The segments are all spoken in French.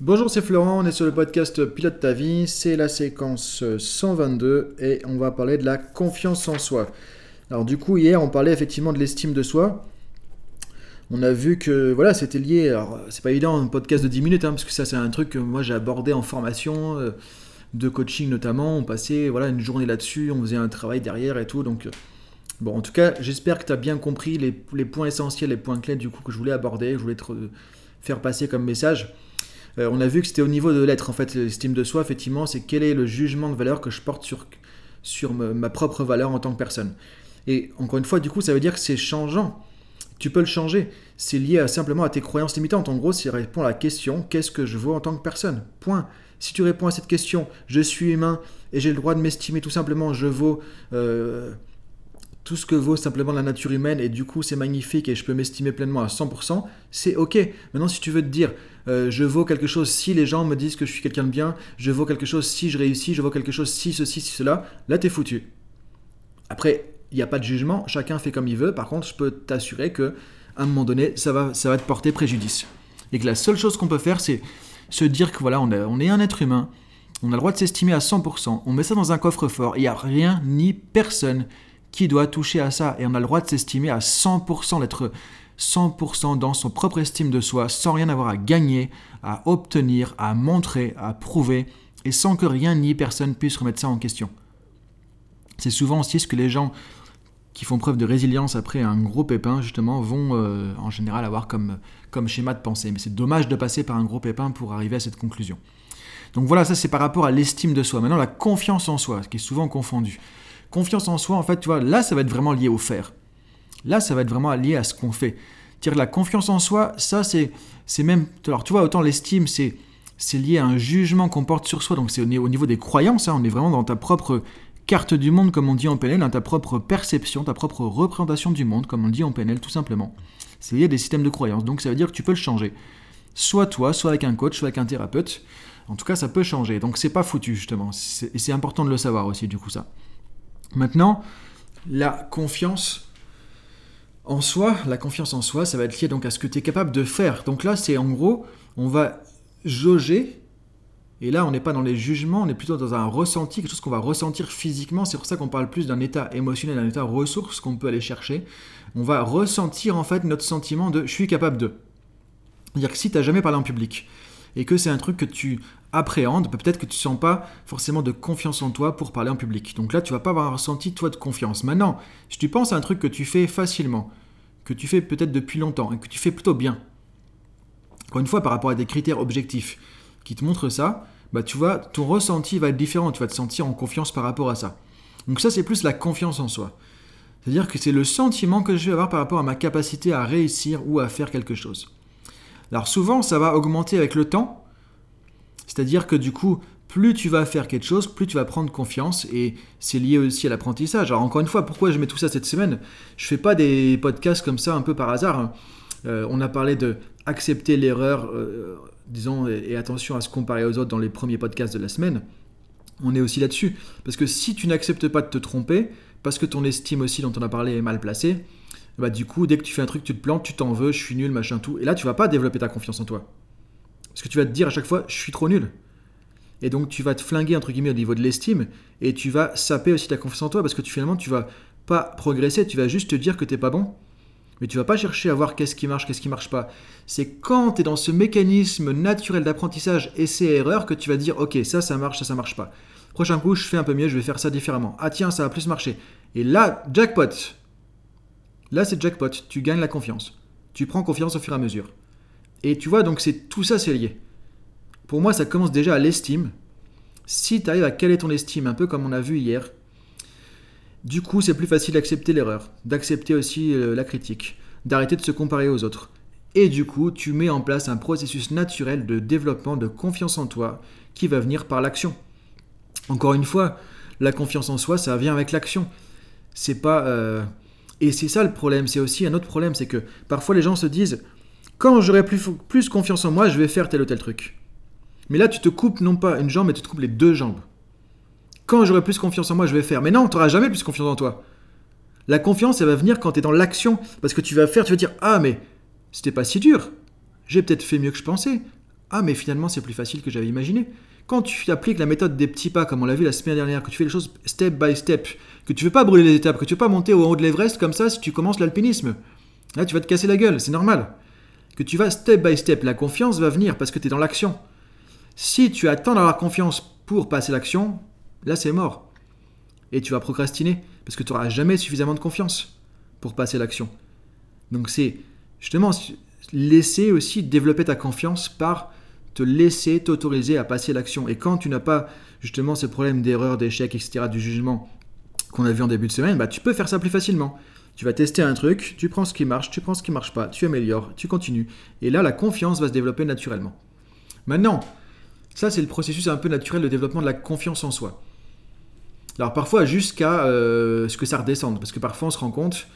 Bonjour, c'est Florent, on est sur le podcast Pilote ta vie, c'est la séquence 122 et on va parler de la confiance en soi. Alors du coup, hier, on parlait effectivement de l'estime de soi. On a vu que voilà, c'était lié, alors c'est pas évident un podcast de 10 minutes, hein, parce que ça c'est un truc que moi j'ai abordé en formation, euh, de coaching notamment, on passait voilà, une journée là-dessus, on faisait un travail derrière et tout, donc... Euh, bon, en tout cas, j'espère que tu as bien compris les, points essentiels, les points clés du coup que je voulais aborder, je voulais te faire passer comme message. Euh, on a vu que c'était au niveau de l'être, en fait, l'estime de soi, effectivement, c'est quel est le jugement de valeur que je porte sur, ma propre valeur en tant que personne. Et encore une fois, du coup, ça veut dire que c'est changeant. Tu peux le changer. C'est lié simplement à tes croyances limitantes. En gros, c'est répondre à la question qu'est-ce que je vaux en tant que personne? Point. Si tu réponds à cette question, je suis humain et j'ai le droit de m'estimer tout simplement, je vaux euh, tout ce que vaut simplement la nature humaine et du coup c'est magnifique et je peux m'estimer pleinement à 100%, c'est ok. Maintenant si tu veux te dire euh, je vaux quelque chose si les gens me disent que je suis quelqu'un de bien, je vaux quelque chose si je réussis, je vaux quelque chose si ceci, si cela, là t'es foutu. Après, il n'y a pas de jugement, chacun fait comme il veut, par contre je peux t'assurer que à un moment donné ça va, ça va te porter préjudice. Et que la seule chose qu'on peut faire c'est se dire que voilà, on, on est un être humain, on a le droit de s'estimer à 100%, on met ça dans un coffre-fort, il n'y a rien ni personne qui doit toucher à ça? Et on a le droit de s'estimer à 100%, d'être 100% dans son propre estime de soi, sans rien avoir à gagner, à obtenir, à montrer, à prouver, et sans que rien ni personne puisse remettre ça en question. C'est souvent aussi ce que les gens qui font preuve de résilience après un gros pépin, justement, vont euh, en général avoir comme, comme schéma de pensée. Mais c'est dommage de passer par un gros pépin pour arriver à cette conclusion. Donc voilà, ça c'est par rapport à l'estime de soi. Maintenant, la confiance en soi, ce qui est souvent confondu. Confiance en soi, en fait, tu vois, là, ça va être vraiment lié au faire. Là, ça va être vraiment lié à ce qu'on fait. Dire la confiance en soi, ça, c'est, c'est même. Alors, tu vois, autant l'estime, c'est, c'est lié à un jugement qu'on porte sur soi. Donc, c'est au niveau des croyances. Hein, on est vraiment dans ta propre carte du monde, comme on dit en PNL, dans ta propre perception, ta propre représentation du monde, comme on dit en PNL, tout simplement. C'est lié à des systèmes de croyances. Donc, ça veut dire que tu peux le changer. Soit toi, soit avec un coach, soit avec un thérapeute. En tout cas, ça peut changer. Donc, c'est pas foutu, justement. et c'est important de le savoir aussi, du coup, ça. Maintenant, la confiance en soi, la confiance en soi, ça va être lié donc à ce que tu es capable de faire. Donc là, c'est en gros, on va jauger, et là, on n'est pas dans les jugements, on est plutôt dans un ressenti, quelque chose qu'on va ressentir physiquement. C'est pour ça qu'on parle plus d'un état émotionnel, d'un état ressource qu'on peut aller chercher. On va ressentir en fait notre sentiment de je suis capable de. C'est-à-dire que si tu n'as jamais parlé en public, et que c'est un truc que tu appréhendes, bah, peut-être que tu ne sens pas forcément de confiance en toi pour parler en public. Donc là, tu vas pas avoir un ressenti toi de confiance. Maintenant, si tu penses à un truc que tu fais facilement, que tu fais peut-être depuis longtemps et que tu fais plutôt bien, encore une fois par rapport à des critères objectifs qui te montrent ça, bah tu vois, ton ressenti va être différent, tu vas te sentir en confiance par rapport à ça. Donc ça, c'est plus la confiance en soi. C'est-à-dire que c'est le sentiment que je vais avoir par rapport à ma capacité à réussir ou à faire quelque chose. Alors souvent, ça va augmenter avec le temps. C'est-à-dire que du coup, plus tu vas faire quelque chose, plus tu vas prendre confiance et c'est lié aussi à l'apprentissage. Alors encore une fois, pourquoi je mets tout ça cette semaine? Je fais pas des podcasts comme ça un peu par hasard. Hein. Euh, on a parlé de accepter l'erreur, euh, disons, et, attention à se comparer aux autres dans les premiers podcasts de la semaine. On est aussi là-dessus. Parce que si tu n'acceptes pas de te tromper, parce que ton estime aussi dont on a parlé est mal placée, bah, du coup, dès que tu fais un truc, tu te plantes, tu t'en veux, je suis nul, machin, tout. Et là, tu vas pas développer ta confiance en toi. Parce que tu vas te dire à chaque fois, je suis trop nul. Et donc, tu vas te flinguer, entre guillemets, au niveau de l'estime, et tu vas saper aussi ta confiance en toi, parce que tu, finalement, tu vas pas progresser, tu vas juste te dire que t'es pas bon. Mais tu vas pas chercher à voir qu'est-ce qui marche, qu'est-ce qui marche pas. C'est quand tu es dans ce mécanisme naturel d'apprentissage essai-erreur que tu vas dire, ok, ça, ça marche, ça, ça marche pas. Prochain coup, je fais un peu mieux, je vais faire ça différemment. Ah tiens, ça va plus marcher. Et là, jackpot Là, c'est jackpot, tu gagnes la confiance. Tu prends confiance au fur et à mesure. Et tu vois, donc c'est tout ça, c'est lié. Pour moi, ça commence déjà à l'estime. Si tu arrives à caler ton estime, un peu comme on a vu hier, du coup, c'est plus facile d'accepter l'erreur, d'accepter aussi euh, la critique, d'arrêter de se comparer aux autres. Et du coup, tu mets en place un processus naturel de développement de confiance en toi qui va venir par l'action. Encore une fois, la confiance en soi, ça vient avec l'action. C'est pas euh, et c'est ça le problème. C'est aussi un autre problème, c'est que parfois les gens se disent quand j'aurai plus, confiance en moi, je vais faire tel ou tel truc. Mais là, tu te coupes non pas une jambe, mais tu te coupes les deux jambes. Quand j'aurai plus confiance en moi, je vais faire. Mais non, tu n'auras jamais plus confiance en toi. La confiance, elle va venir quand tu es dans l'action. Parce que tu vas faire, tu vas dire Ah, mais c'était pas si dur. J'ai peut-être fait mieux que je pensais. Ah, mais finalement, c'est plus facile que j'avais imaginé. Quand tu appliques la méthode des petits pas, comme on l'a vu la semaine dernière, que tu fais les choses step by step, que tu ne veux pas brûler les étapes, que tu ne veux pas monter au haut de l'Everest comme ça si tu commences l'alpinisme, là, tu vas te casser la gueule, c'est normal. Que tu vas step by step, la confiance va venir parce que tu es dans l'action. Si tu attends d'avoir confiance pour passer l'action, là, c'est mort. Et tu vas procrastiner parce que tu n'auras jamais suffisamment de confiance pour passer l'action. Donc c'est justement laisser aussi développer ta confiance par te laisser t'autoriser à passer l'action. Et quand tu n'as pas justement ce problème d'erreur, d'échec, etc., du jugement qu'on a vu en début de semaine, bah, tu peux faire ça plus facilement. Tu vas tester un truc, tu prends ce qui marche, tu prends ce qui marche pas, tu améliores, tu continues. Et là, la confiance va se développer naturellement. Maintenant, ça c'est le processus un peu naturel de développement de la confiance en soi. Alors parfois jusqu'à euh, ce que ça redescende, parce que parfois on se rend compte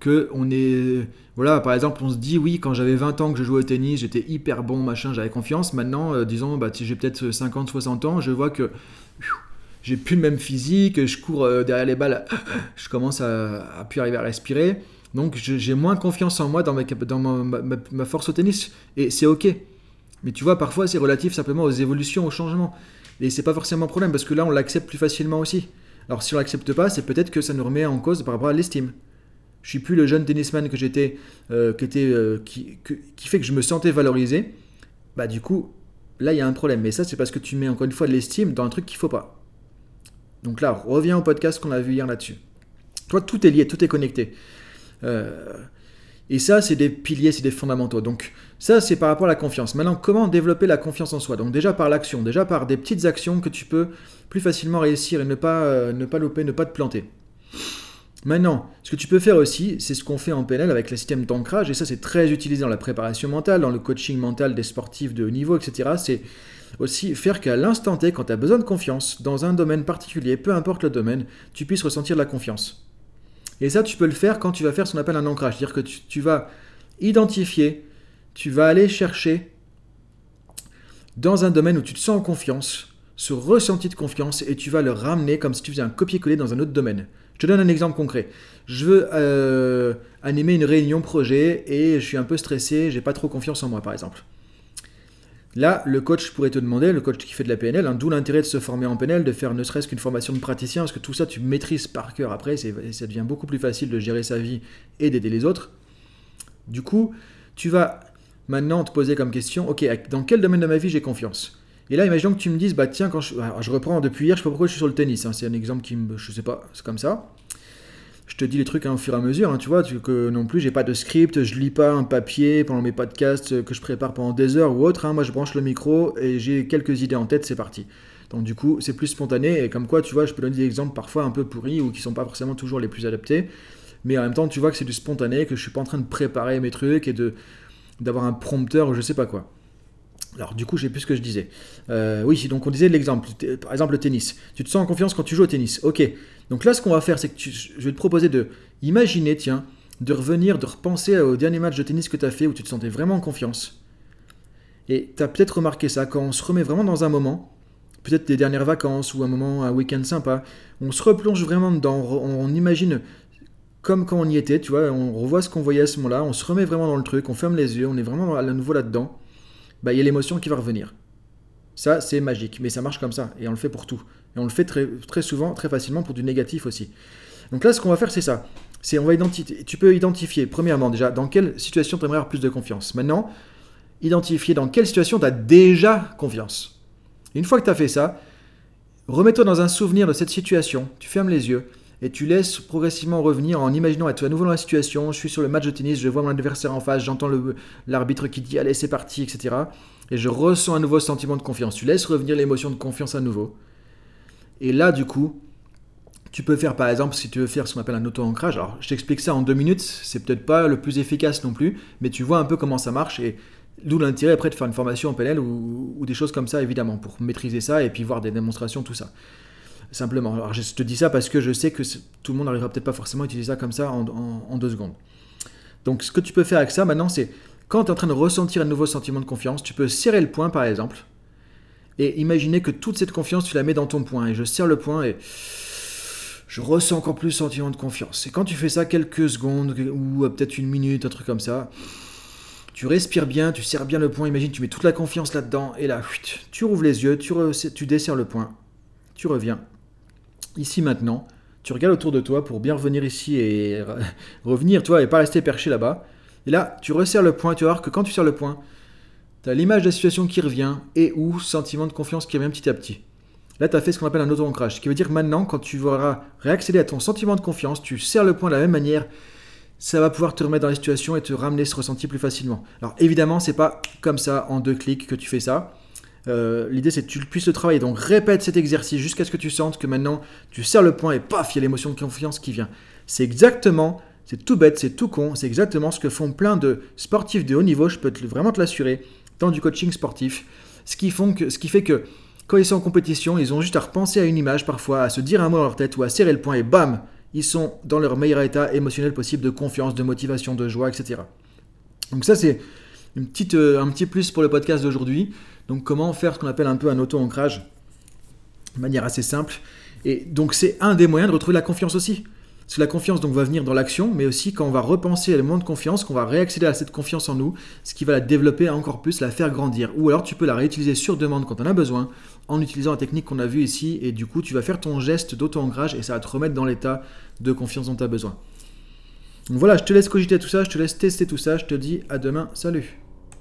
que on est voilà par exemple on se dit oui quand j'avais 20 ans que je jouais au tennis j'étais hyper bon machin j'avais confiance. Maintenant euh, disons bah j'ai peut-être 50 60 ans je vois que j'ai plus le même physique je cours euh, derrière les balles je commence à, à plus arriver à respirer. Donc j'ai moins confiance en moi dans, ma, dans ma, force au tennis. Et c'est ok. Mais tu vois parfois c'est relatif simplement aux évolutions aux changements. Et c'est pas forcément un problème parce que là on l'accepte plus facilement aussi. Alors si on l'accepte pas c'est peut-être que ça nous remet en cause par rapport à l'estime je suis plus le jeune tennisman que j'étais, euh, euh, qui, fait que je me sentais valorisé. Bah du coup, là il y a un problème. Mais ça c'est parce que tu mets encore une fois de l'estime dans un truc qu'il faut pas. Donc là, reviens au podcast qu'on a vu hier là-dessus. Toi, tout est lié, tout est connecté. Euh, et ça, c'est des piliers, c'est des fondamentaux. Donc ça, c'est par rapport à la confiance. Maintenant, comment développer la confiance en soi? Donc déjà par l'action, déjà par des petites actions que tu peux plus facilement réussir et ne pas, ne pas louper, ne pas te planter. Maintenant, ce que tu peux faire aussi, c'est ce qu'on fait en PNL avec le système d'ancrage, et ça c'est très utilisé dans la préparation mentale, dans le coaching mental des sportifs de haut niveau, etc. C'est aussi faire qu'à l'instant T, quand tu as besoin de confiance dans un domaine particulier, peu importe le domaine, tu puisses ressentir de la confiance. Et ça, tu peux le faire quand tu vas faire ce qu'on appelle un ancrage, c'est-à-dire que tu, tu vas identifier, tu vas aller chercher dans un domaine où tu te sens en confiance, ce ressenti de confiance, et tu vas le ramener comme si tu faisais un copier-coller dans un autre domaine. Je te donne un exemple concret. Je veux euh, animer une réunion projet et je suis un peu stressé, j'ai pas trop confiance en moi par exemple. Là, le coach pourrait te demander, le coach qui fait de la PNL, hein, d'où l'intérêt de se former en PNL, de faire ne serait-ce qu'une formation de praticien, parce que tout ça tu maîtrises par cœur après, ça devient beaucoup plus facile de gérer sa vie et d'aider les autres. Du coup, tu vas maintenant te poser comme question, ok, dans quel domaine de ma vie j'ai confiance? Et là, imaginons que tu me dises, bah tiens, quand je, je reprends depuis hier, je sais pas pourquoi je suis sur le tennis. Hein, c'est un exemple qui me, je sais pas, c'est comme ça. Je te dis les trucs hein, au fur et à mesure, hein, tu vois, que non plus, j'ai pas de script, je lis pas un papier pendant mes podcasts que je prépare pendant des heures ou autre. moi, je branche le micro et j'ai quelques idées en tête, c'est parti. Donc du coup, c'est plus spontané et comme quoi, tu vois, je peux donner des exemples parfois un peu pourris ou qui sont pas forcément toujours les plus adaptés. Mais en même temps, tu vois que c'est du spontané, que je suis pas en train de préparer mes trucs et de d'avoir un prompteur ou je sais pas quoi. Alors du coup, je sais plus ce que je disais. Euh, oui, donc on disait l'exemple, par exemple le tennis. Tu te sens en confiance quand tu joues au tennis. Ok. Donc là, ce qu'on va faire, c'est que je vais te proposer de imaginer, tiens, de revenir, de repenser au dernier match de tennis que tu as fait où tu te sentais vraiment en confiance. Et tu as peut-être remarqué ça, quand on se remet vraiment dans un moment, peut-être des dernières vacances ou un moment, un week-end sympa, on se replonge vraiment dedans, on, imagine comme quand on y était, tu vois, on revoit ce qu'on voyait à ce moment-là, on se remet vraiment dans le truc, on ferme les yeux, on est vraiment à nouveau là-dedans. Bah, il y a l'émotion qui va revenir. Ça, c'est magique, mais ça marche comme ça, et on le fait pour tout. Et on le fait très, très souvent, très facilement pour du négatif aussi. Donc là, ce qu'on va faire, c'est ça. C'est on va. Tu peux identifier, premièrement, déjà, dans quelle situation tu aimerais avoir plus de confiance. Maintenant, identifier dans quelle situation tu as déjà confiance. une fois que tu as fait ça, remets-toi dans un souvenir de cette situation. Tu fermes les yeux et tu laisses progressivement revenir en imaginant être à nouveau dans la situation. Je suis sur le match de tennis, je vois mon adversaire en face, j'entends l'arbitre qui dit allez, c'est parti, etc et je ressens un nouveau sentiment de confiance. Tu laisses revenir l'émotion de confiance à nouveau. Et là, du coup, tu peux faire par exemple, si tu veux faire ce qu'on appelle un auto-ancrage, alors je t'explique ça en deux minutes, c'est peut-être pas le plus efficace non plus, mais tu vois un peu comment ça marche et d'où l'intérêt après de faire une formation en PNL ou, des choses comme ça évidemment pour maîtriser ça et puis voir des démonstrations, tout ça. Simplement. Alors je te dis ça parce que je sais que tout le monde n'arrivera peut-être pas forcément à utiliser ça comme ça en deux secondes. Donc ce que tu peux faire avec ça maintenant, c'est quand tu es en train de ressentir un nouveau sentiment de confiance, tu peux serrer le poing par exemple, et imaginer que toute cette confiance, tu la mets dans ton poing. Et je serre le poing et je ressens encore plus ce sentiment de confiance. Et quand tu fais ça quelques secondes, ou peut-être une minute, un truc comme ça, tu respires bien, tu serres bien le point, imagine, tu mets toute la confiance là-dedans, et là, tu rouvres les yeux, tu, tu desserres le point, tu reviens. Ici maintenant, tu regardes autour de toi pour bien revenir ici et revenir, toi, et pas rester perché là-bas. Et là, tu resserres le point, tu vas voir que quand tu serres le point, tu as l'image de la situation qui revient et ou sentiment de confiance qui revient petit à petit. Là, tu as fait ce qu'on appelle un auto-ancrage, ce qui veut dire maintenant, quand tu voudras réaccéder à ton sentiment de confiance, tu serres le point de la même manière, ça va pouvoir te remettre dans la situation et te ramener ce ressenti plus facilement. Alors évidemment, c'est pas comme ça en deux clics que tu fais ça. Euh, l'idée c'est que tu puisses le travailler. Donc répète cet exercice jusqu'à ce que tu sentes que maintenant tu serres le point et paf, il y a l'émotion de confiance qui vient. C'est exactement, c'est tout bête, c'est tout con, c'est exactement ce que font plein de sportifs de haut niveau, je peux vraiment te l'assurer, dans du coaching sportif. Ce qui, font que, fait que quand ils sont en compétition, ils ont juste à repenser à une image parfois, à se dire un mot dans leur tête ou à serrer le point et bam, ils sont dans leur meilleur état émotionnel possible de confiance, de motivation, de joie, etc. Donc ça c'est euh, un petit plus pour le podcast d'aujourd'hui. Donc comment faire ce qu'on appelle un peu un auto-ancrage de manière assez simple. Et donc c'est un des moyens de retrouver la confiance aussi. Parce que la confiance donc va venir dans l'action, mais aussi quand on va repenser à l'élément de confiance, qu'on va réaccéder à cette confiance en nous, ce qui va la développer encore plus, la faire grandir. Ou alors tu peux la réutiliser sur demande quand on a besoin, en utilisant la technique qu'on a vue ici, et du coup tu vas faire ton geste d'auto-ancrage et ça va te remettre dans l'état de confiance dont tu as besoin. Donc voilà, je te laisse cogiter tout ça, je te laisse tester tout ça, je te dis à demain, salut